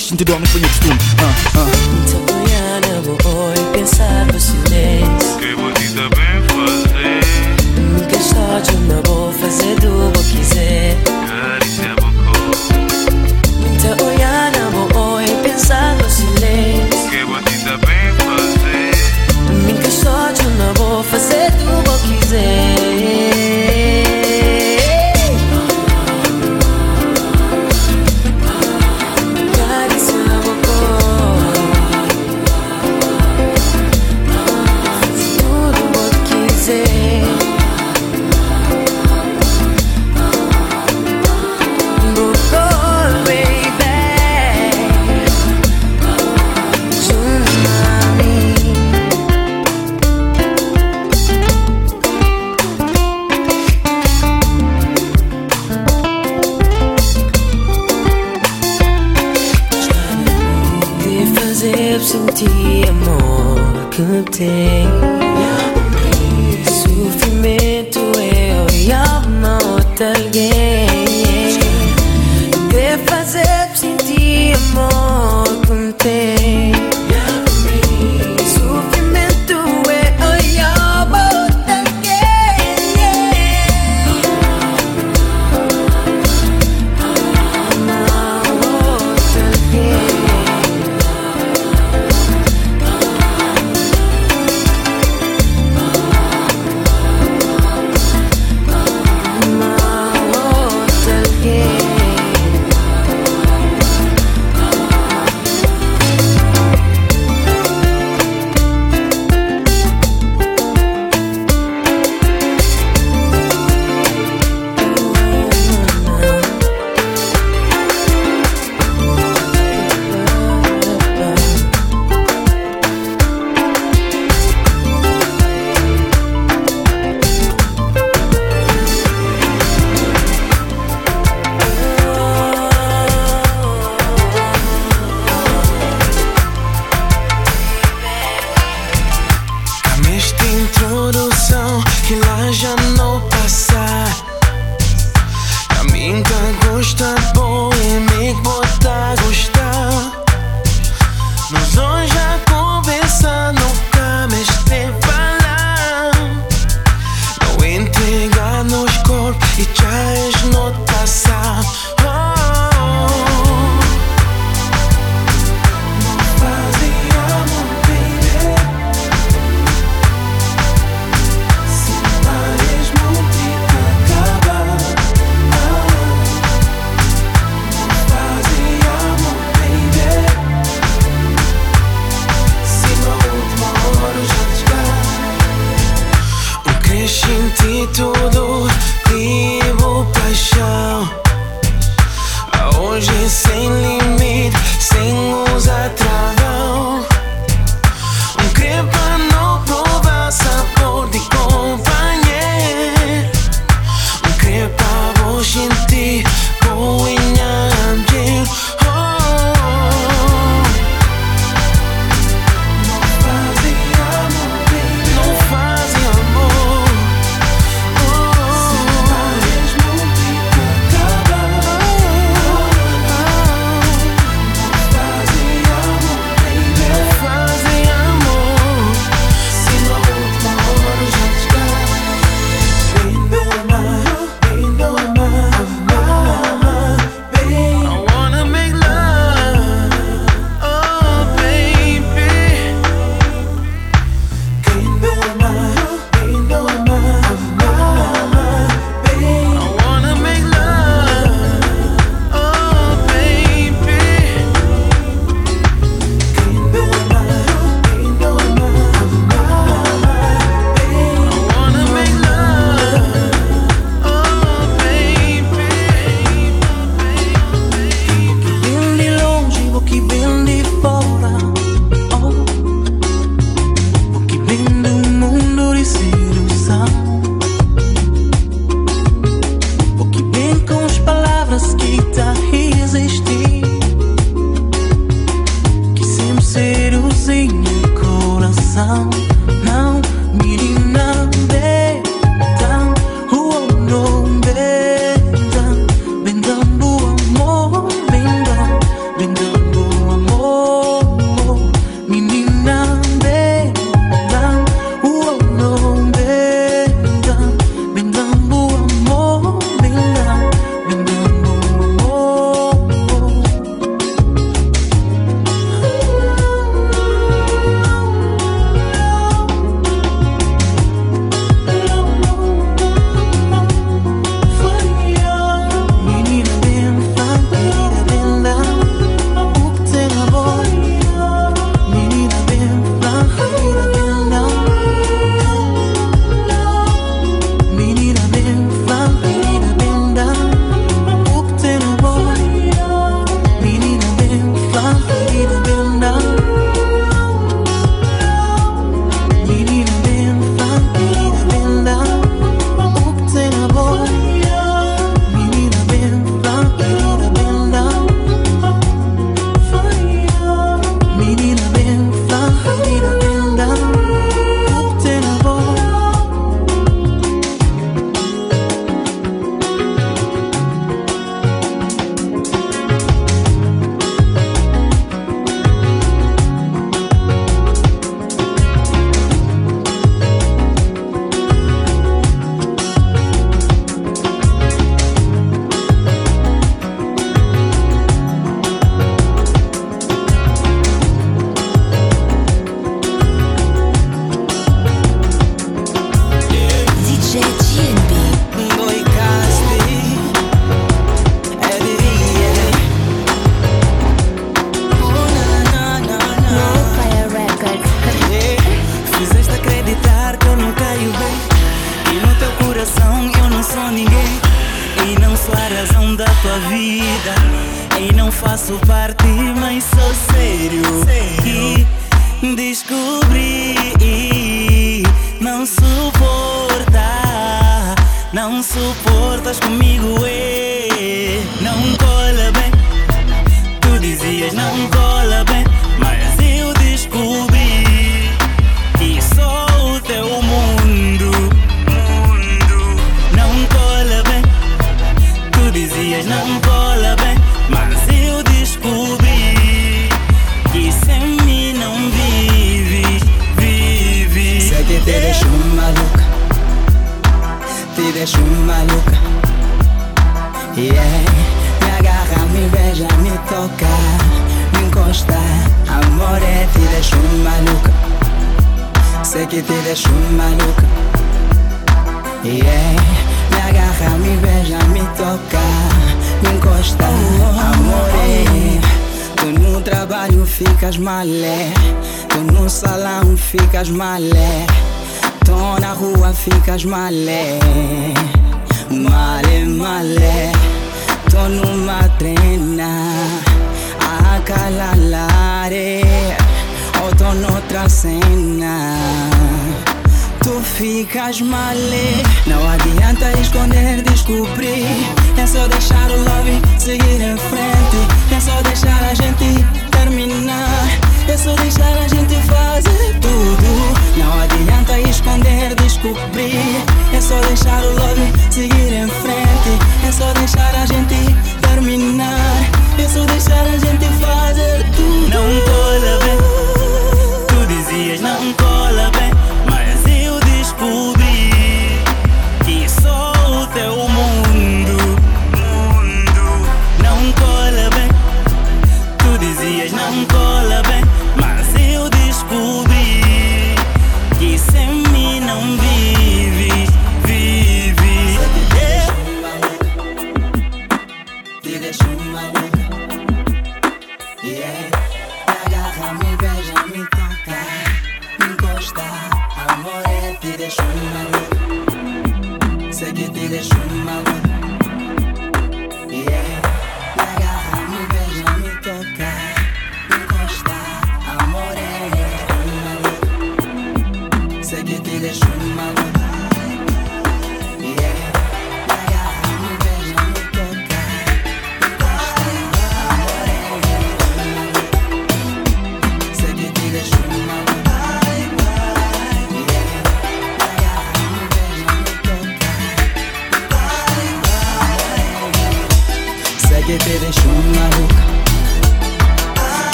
assumo Mas gosto de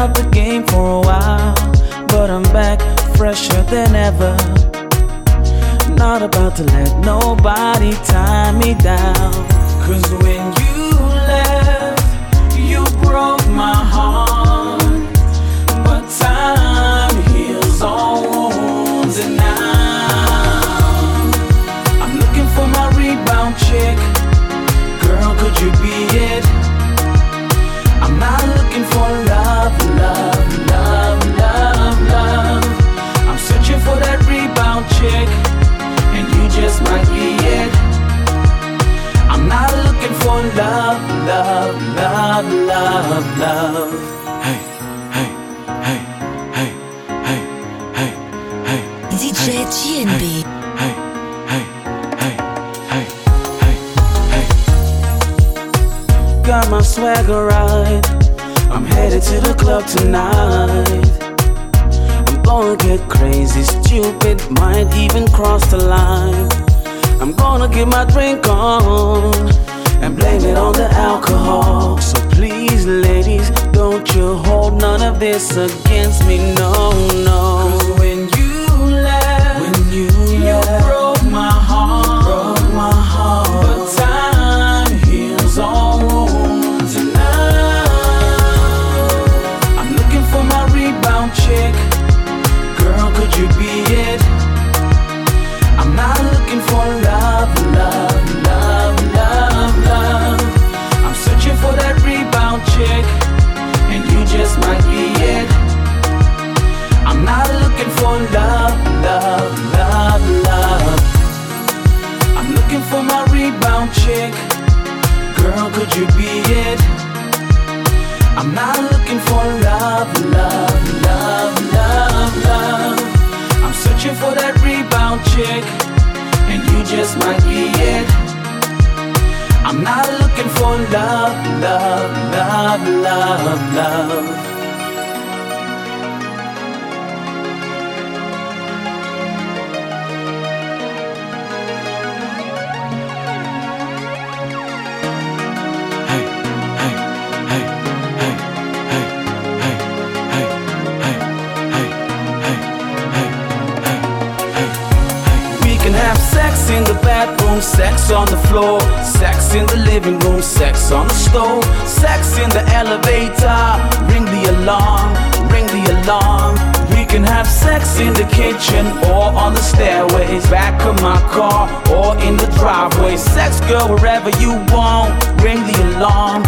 out the game for a while, but I'm back fresher than ever. Not about to let nobody tie me down. Cause when you left, you broke my heart. Love, love. Hey, hey, hey, hey, hey, hey, hey. DJ GNB. Hey, hey, hey, hey, hey, hey. Got my swagger right. I'm headed to the club tonight. I'm gonna get crazy, stupid, might even cross the line. I'm gonna get my drink on and blame it on the alcohol. So please, ladies, don't you hold none of this against me, no, no. Love, love. Hey, hey, hey, hey, hey, hey, hey, hey, hey, hey, hey, hey, hey. We can have sex in the sex on the floor, sex in the living room, sex on the stove, sex in the elevator. Ring the alarm, ring the alarm. We can have sex in the kitchen or on the stairways, back of my car or in the driveway. Sex, girl, wherever you want. Ring the alarm.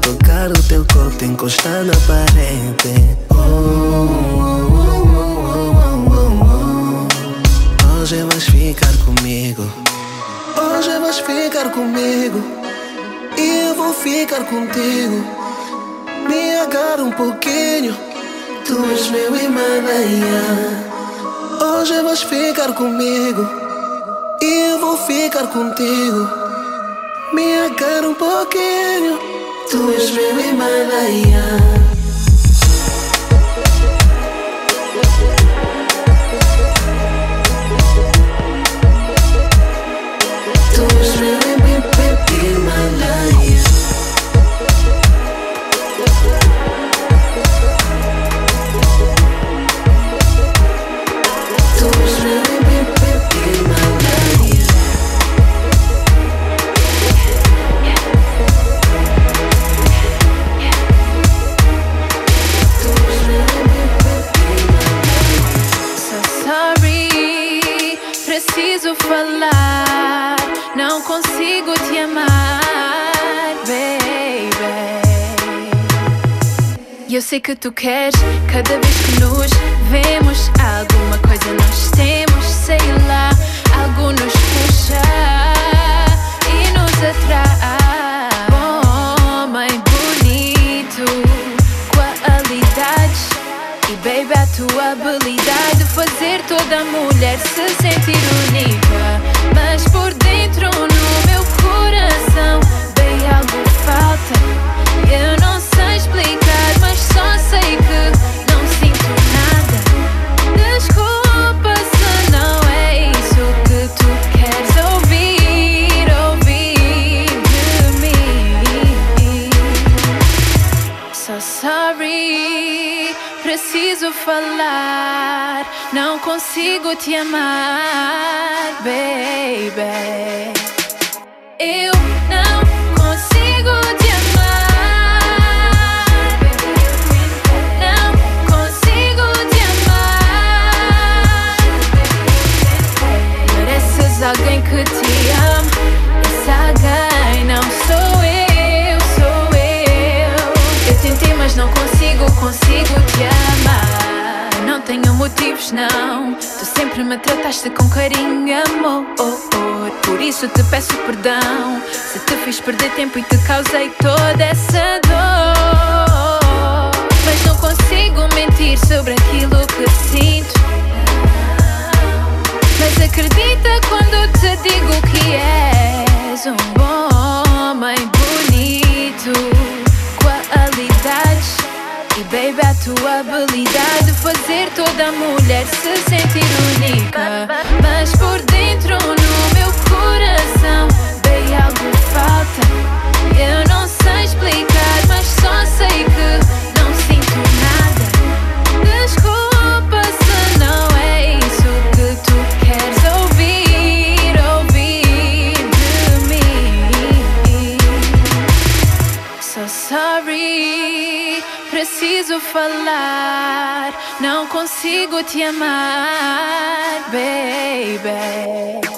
tocar o teu corpo encostar na parede. Hoje vais ficar comigo. Hoje vais ficar comigo. E eu vou ficar contigo. Me agarra um pouquinho. Tu és meu Himalaya. Hoje vais ficar comigo. E eu vou ficar contigo. Me agarra um pouquinho. Tú eres really mala ya. Eu sei que tu queres, cada vez que nos vemos, alguma coisa nós temos, sei lá, algo nos puxa e nos atrai. Bom homem bonito, qualidades e baby, a tua habilidade de fazer toda mulher se sentir unida. Te amar, baby. Eu não consigo te amar. Não consigo te amar. Mereces alguém que te ame. Esse alguém não sou eu, sou eu. Eu tentei, mas não consigo, consigo te amar. Não tenho motivos, não. Me trataste com carinho amor. Por isso te peço perdão. Se te fiz perder tempo e te causei toda essa dor. Mas não consigo mentir sobre aquilo que sinto. Mas acredita quando te digo que és um bom homem baby, a tua habilidade de fazer toda mulher se sentir única. Mas por dentro, no meu coração, bem algo falta. Eu não consigo te amar, baby.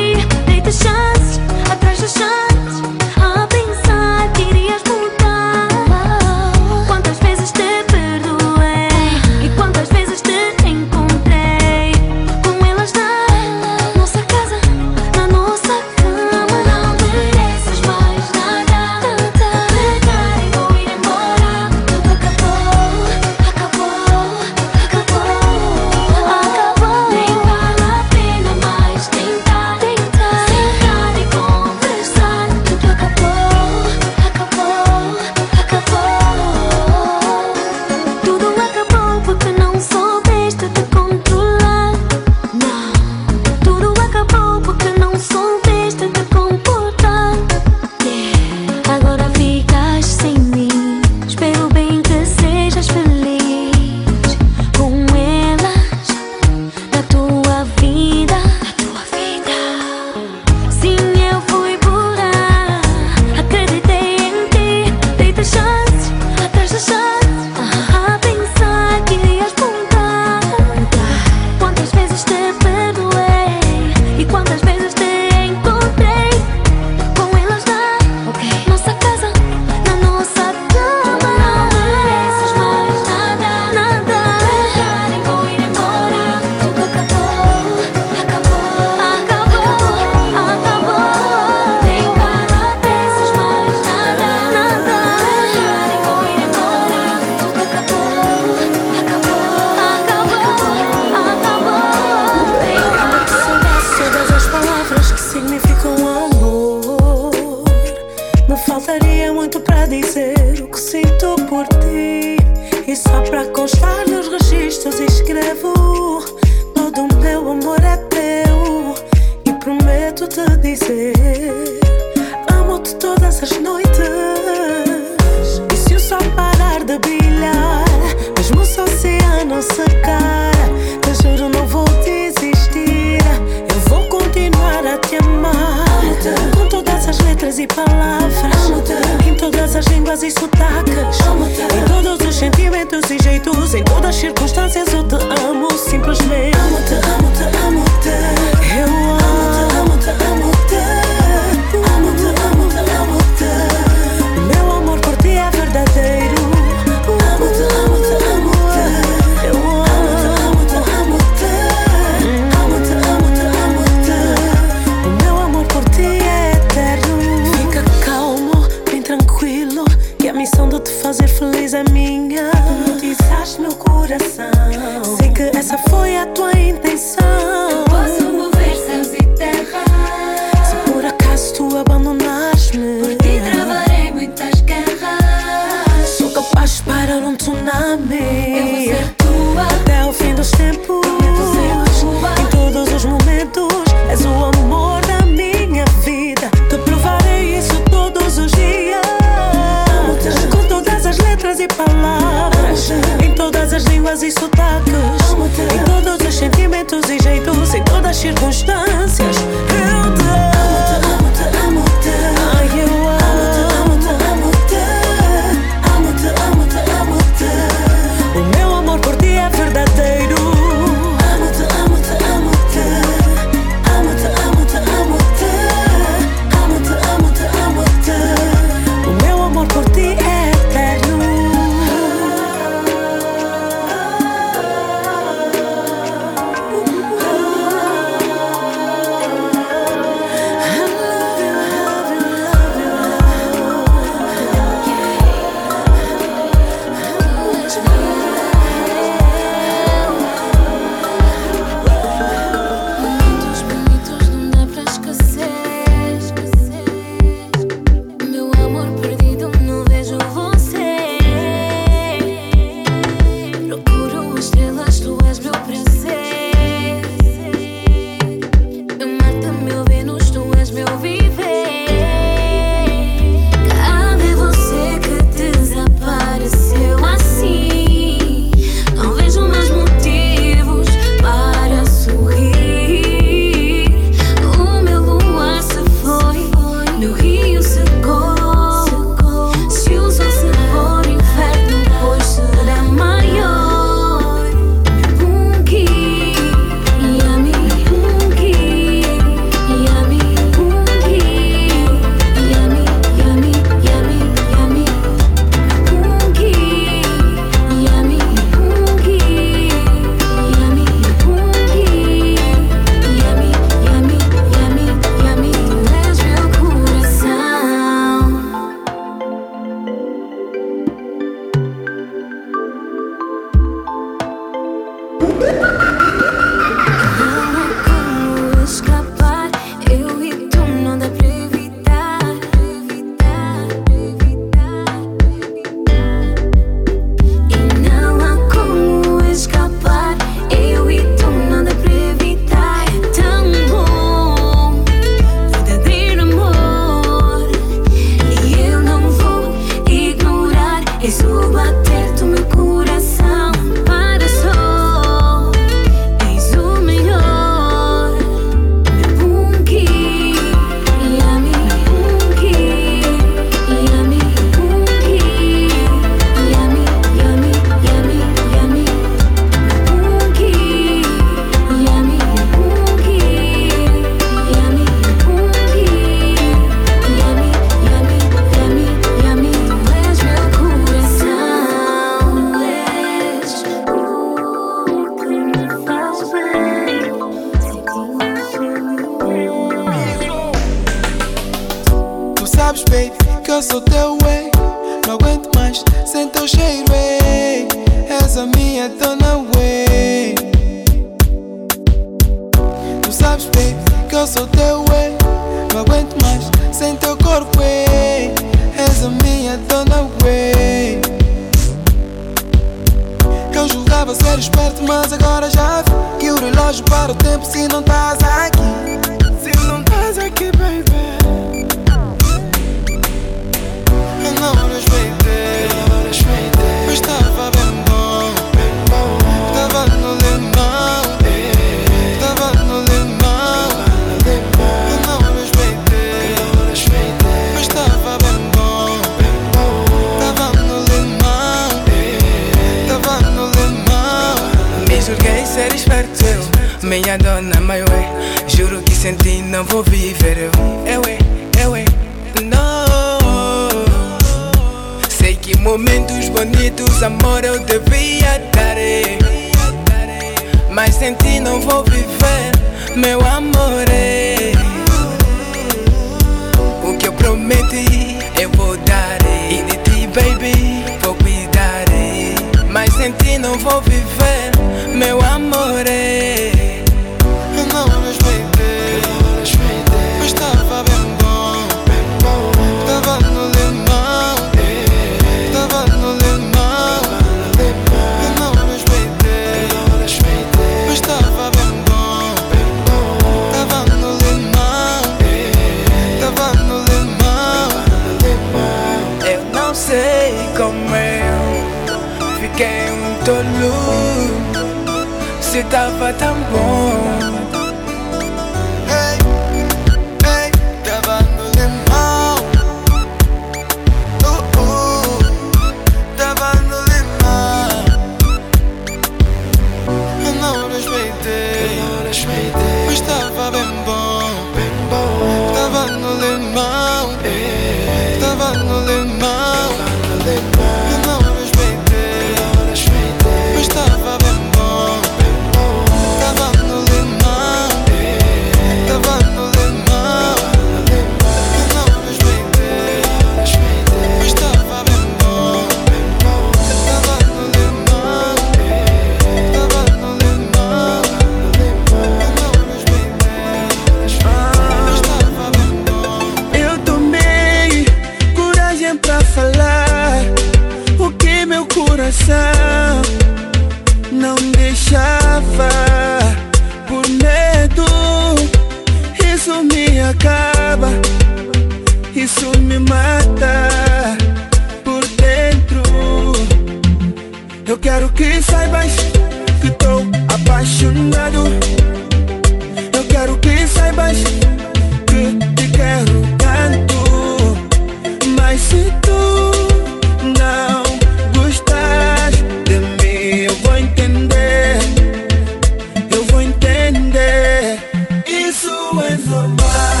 Isso é normal.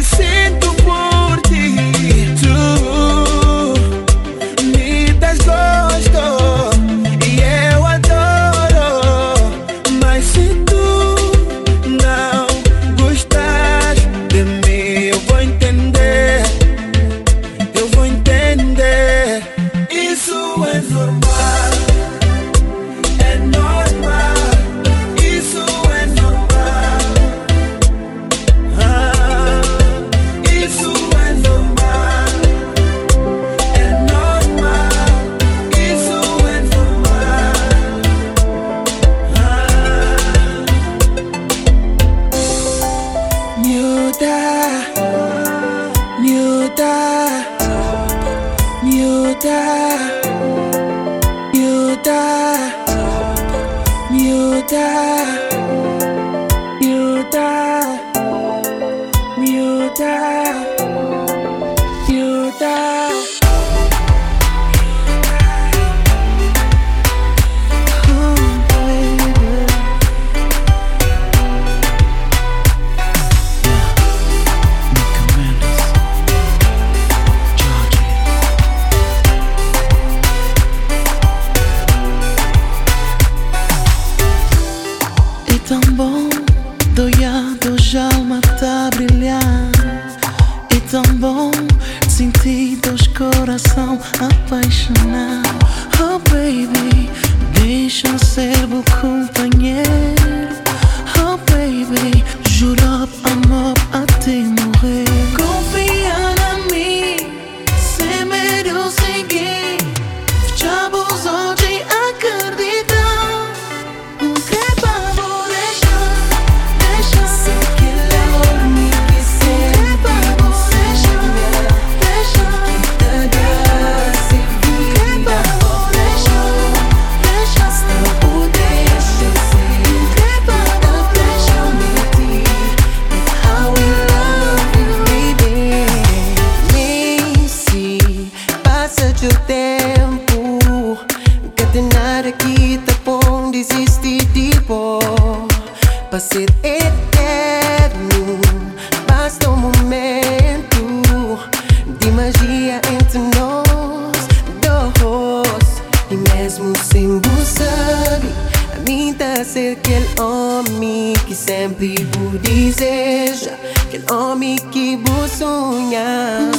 Que sinto quero. Basta um momento de magia entre nós dois. E mesmo sem buscar, minta ser aquele homem que sempre o deseja, aquele homem que vos sonha.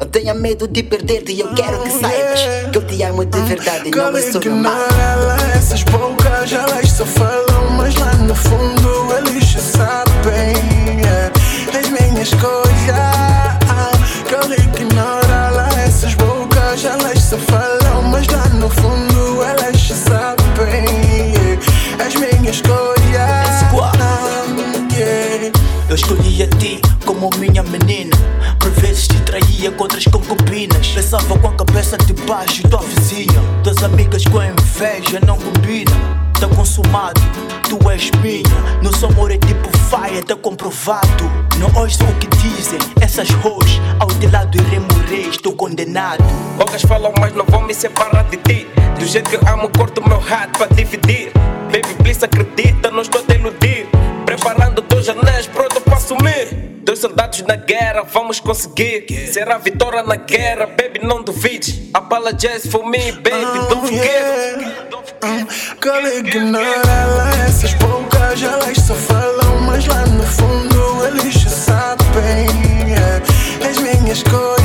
Eu tenho medo de perder-te e eu quero que saibas que eu te amo de verdade e não é sobre mal. Estava com a cabeça debaixo da vizinha. Das amigas com inveja não combina. Tá consumado, tu és minha. Nosso amor é tipo faia, tá comprovado. Não ouço o que dizem essas roxas. Ao de lado e remorei, estou condenado. Poucas falam, mas não vou me separar de ti. Do jeito que amo, corto meu rato pra dividir. Baby, please acredita, não estou a te iludir. Preparando dois anéis pro Dois soldados na guerra, vamos conseguir. Será vitória na guerra, baby, não duvide. A bala jazz for me, baby, ah, don't forget. Quero ignorar ela, essas poucas, elas só falam, mas lá no fundo eles já sabem. Yeah. As minhas coisas.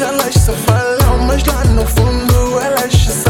elas só falam, mas lá no fundo elas já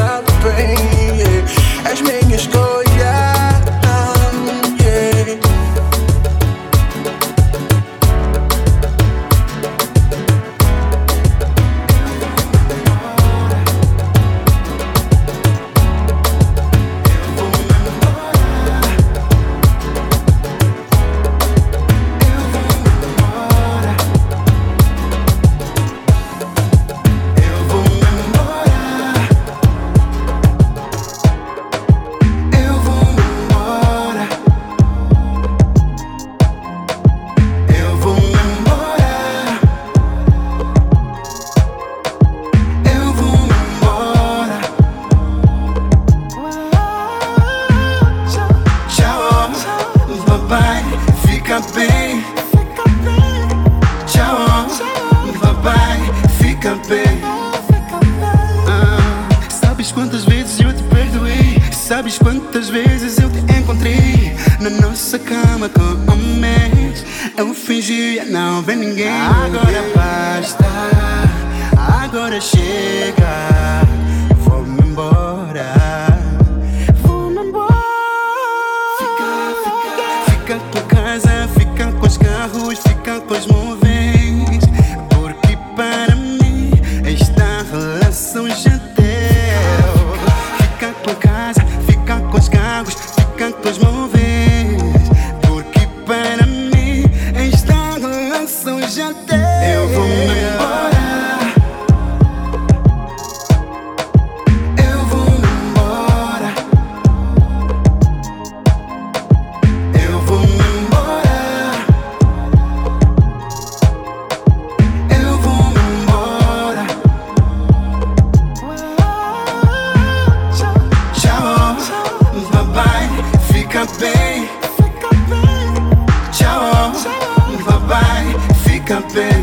second thing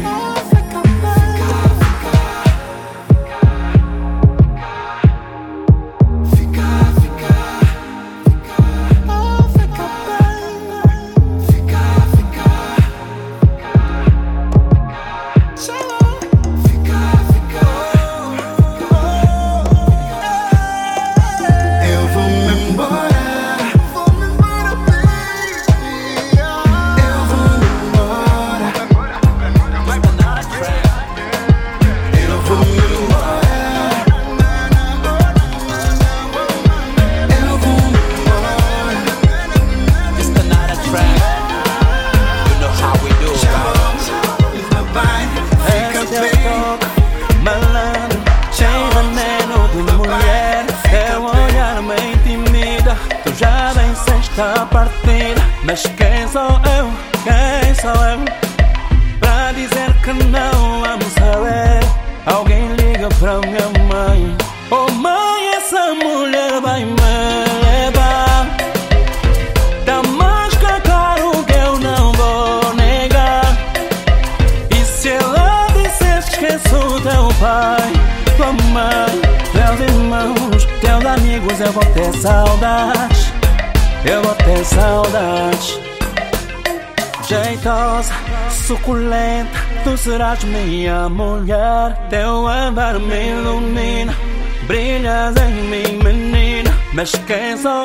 Hands canção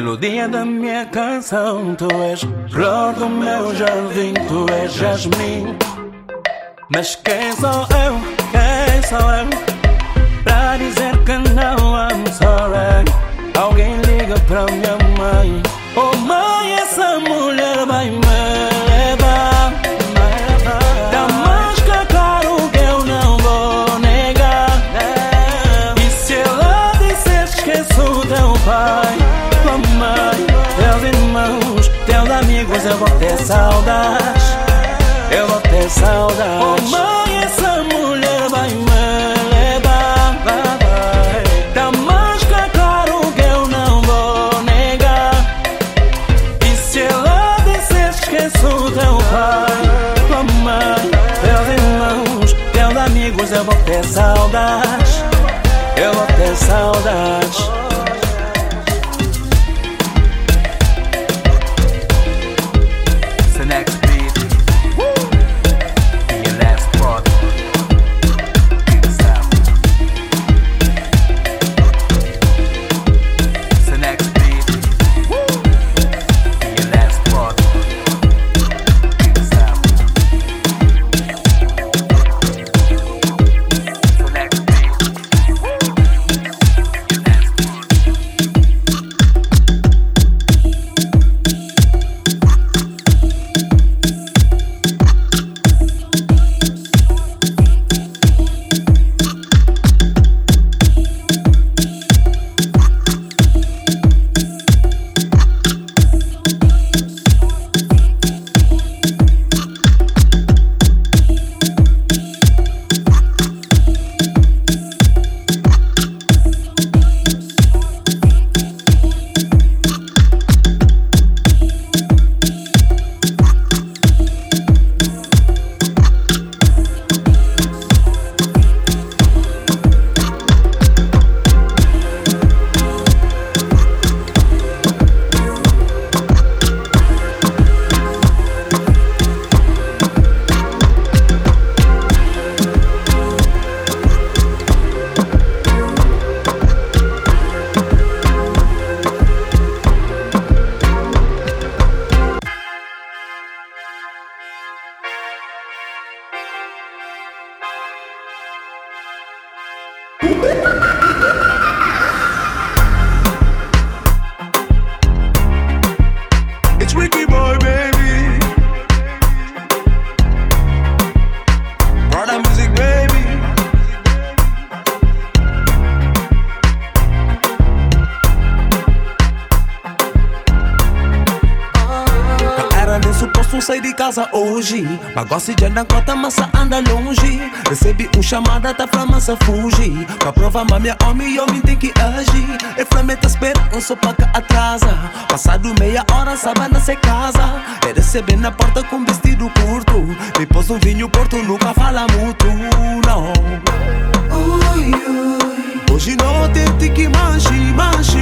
melodia da minha canção. Tu és flor do meu jardim, tu és jasmim. Mas esqueço teu pai, tua mãe, teus irmãos, teus amigos, eu vou ter saudades. Eu vou ter saudades. Hoje Mas gosto de andar com a massa anda longe. Recebi um chamada, tá pra massa fugir Pra provar mas minha homem, homem tem que agir. E flame tá esperando pra cá atrasa. Passado meia hora, sabana se casa. É receber na porta com vestido curto. Depois um vinho porto, nunca fala muito, não. Ui, ui. Hoje não tem que manche, manche.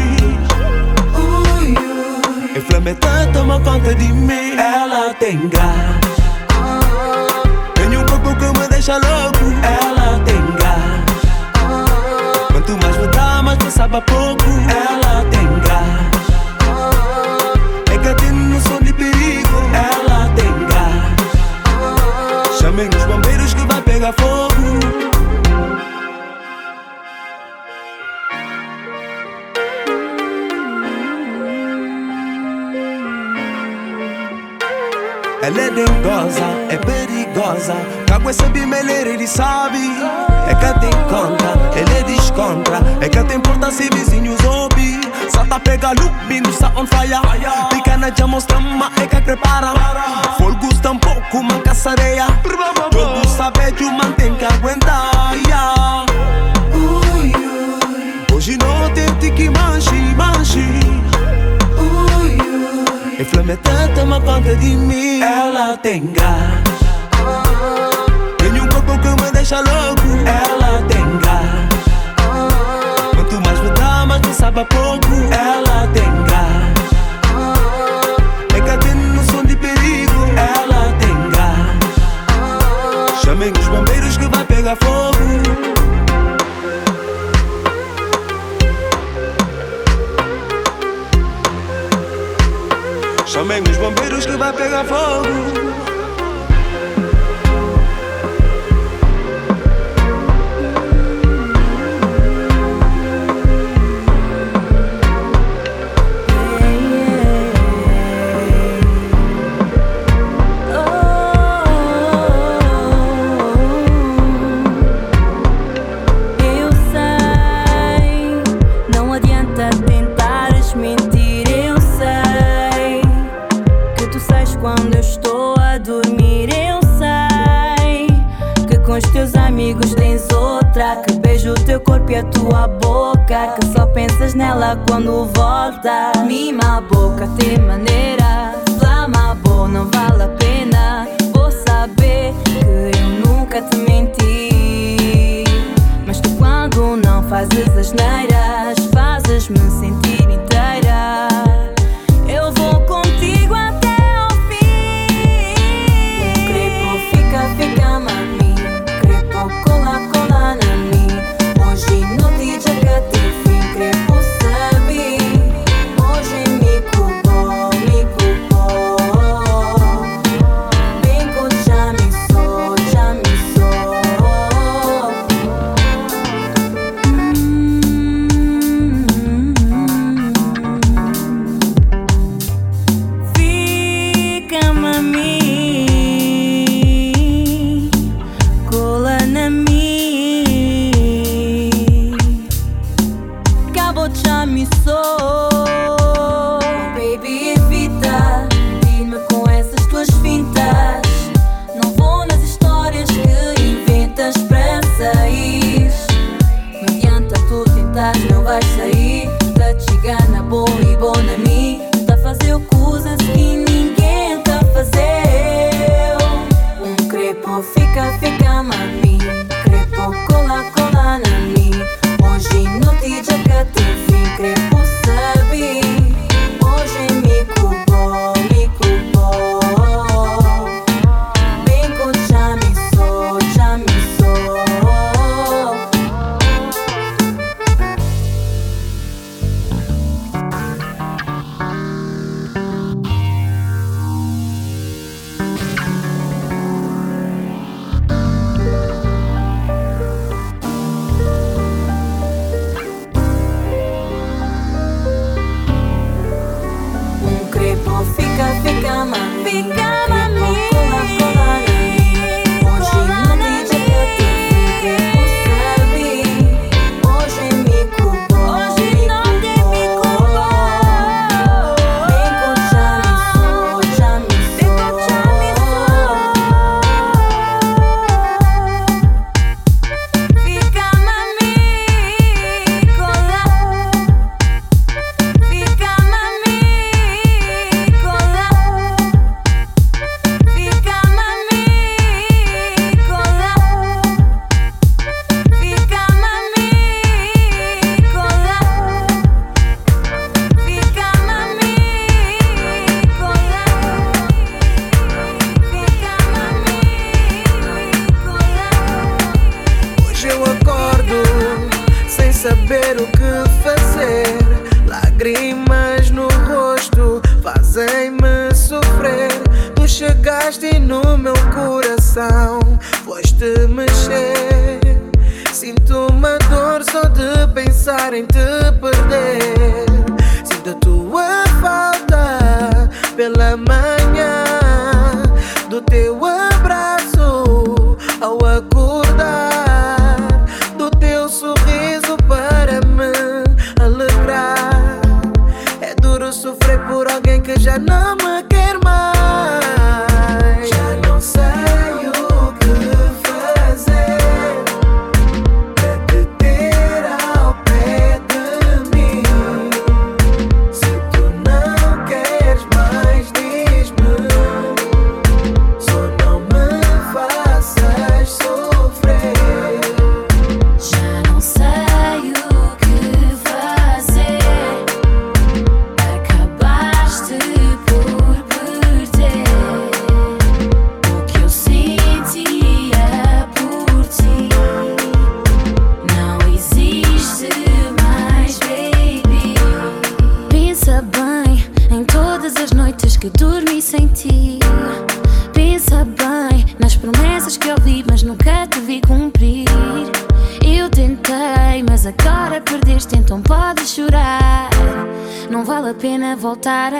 Ui, ui. E flame tá toma conta de mim. Ela tem gás deixa louco Ela tem gás. Quanto mais me mais me sabe a pouco. Ela tem Sata pega lumino, sa on fire. Pequena já mostra, mas é que prepara. Fogo está um pouco, manca sareia Todo sabe que o man tem que aguentar yeah. Hoje não tem que manche, manche. E flame tá toma conta de mim Ela tem gás Tem um corpo que me deixa louco Ela tem gás Quanto mais me dá, mais me sabe a pouco vai pegar fogo quando volta. Mima a boca, tem voltar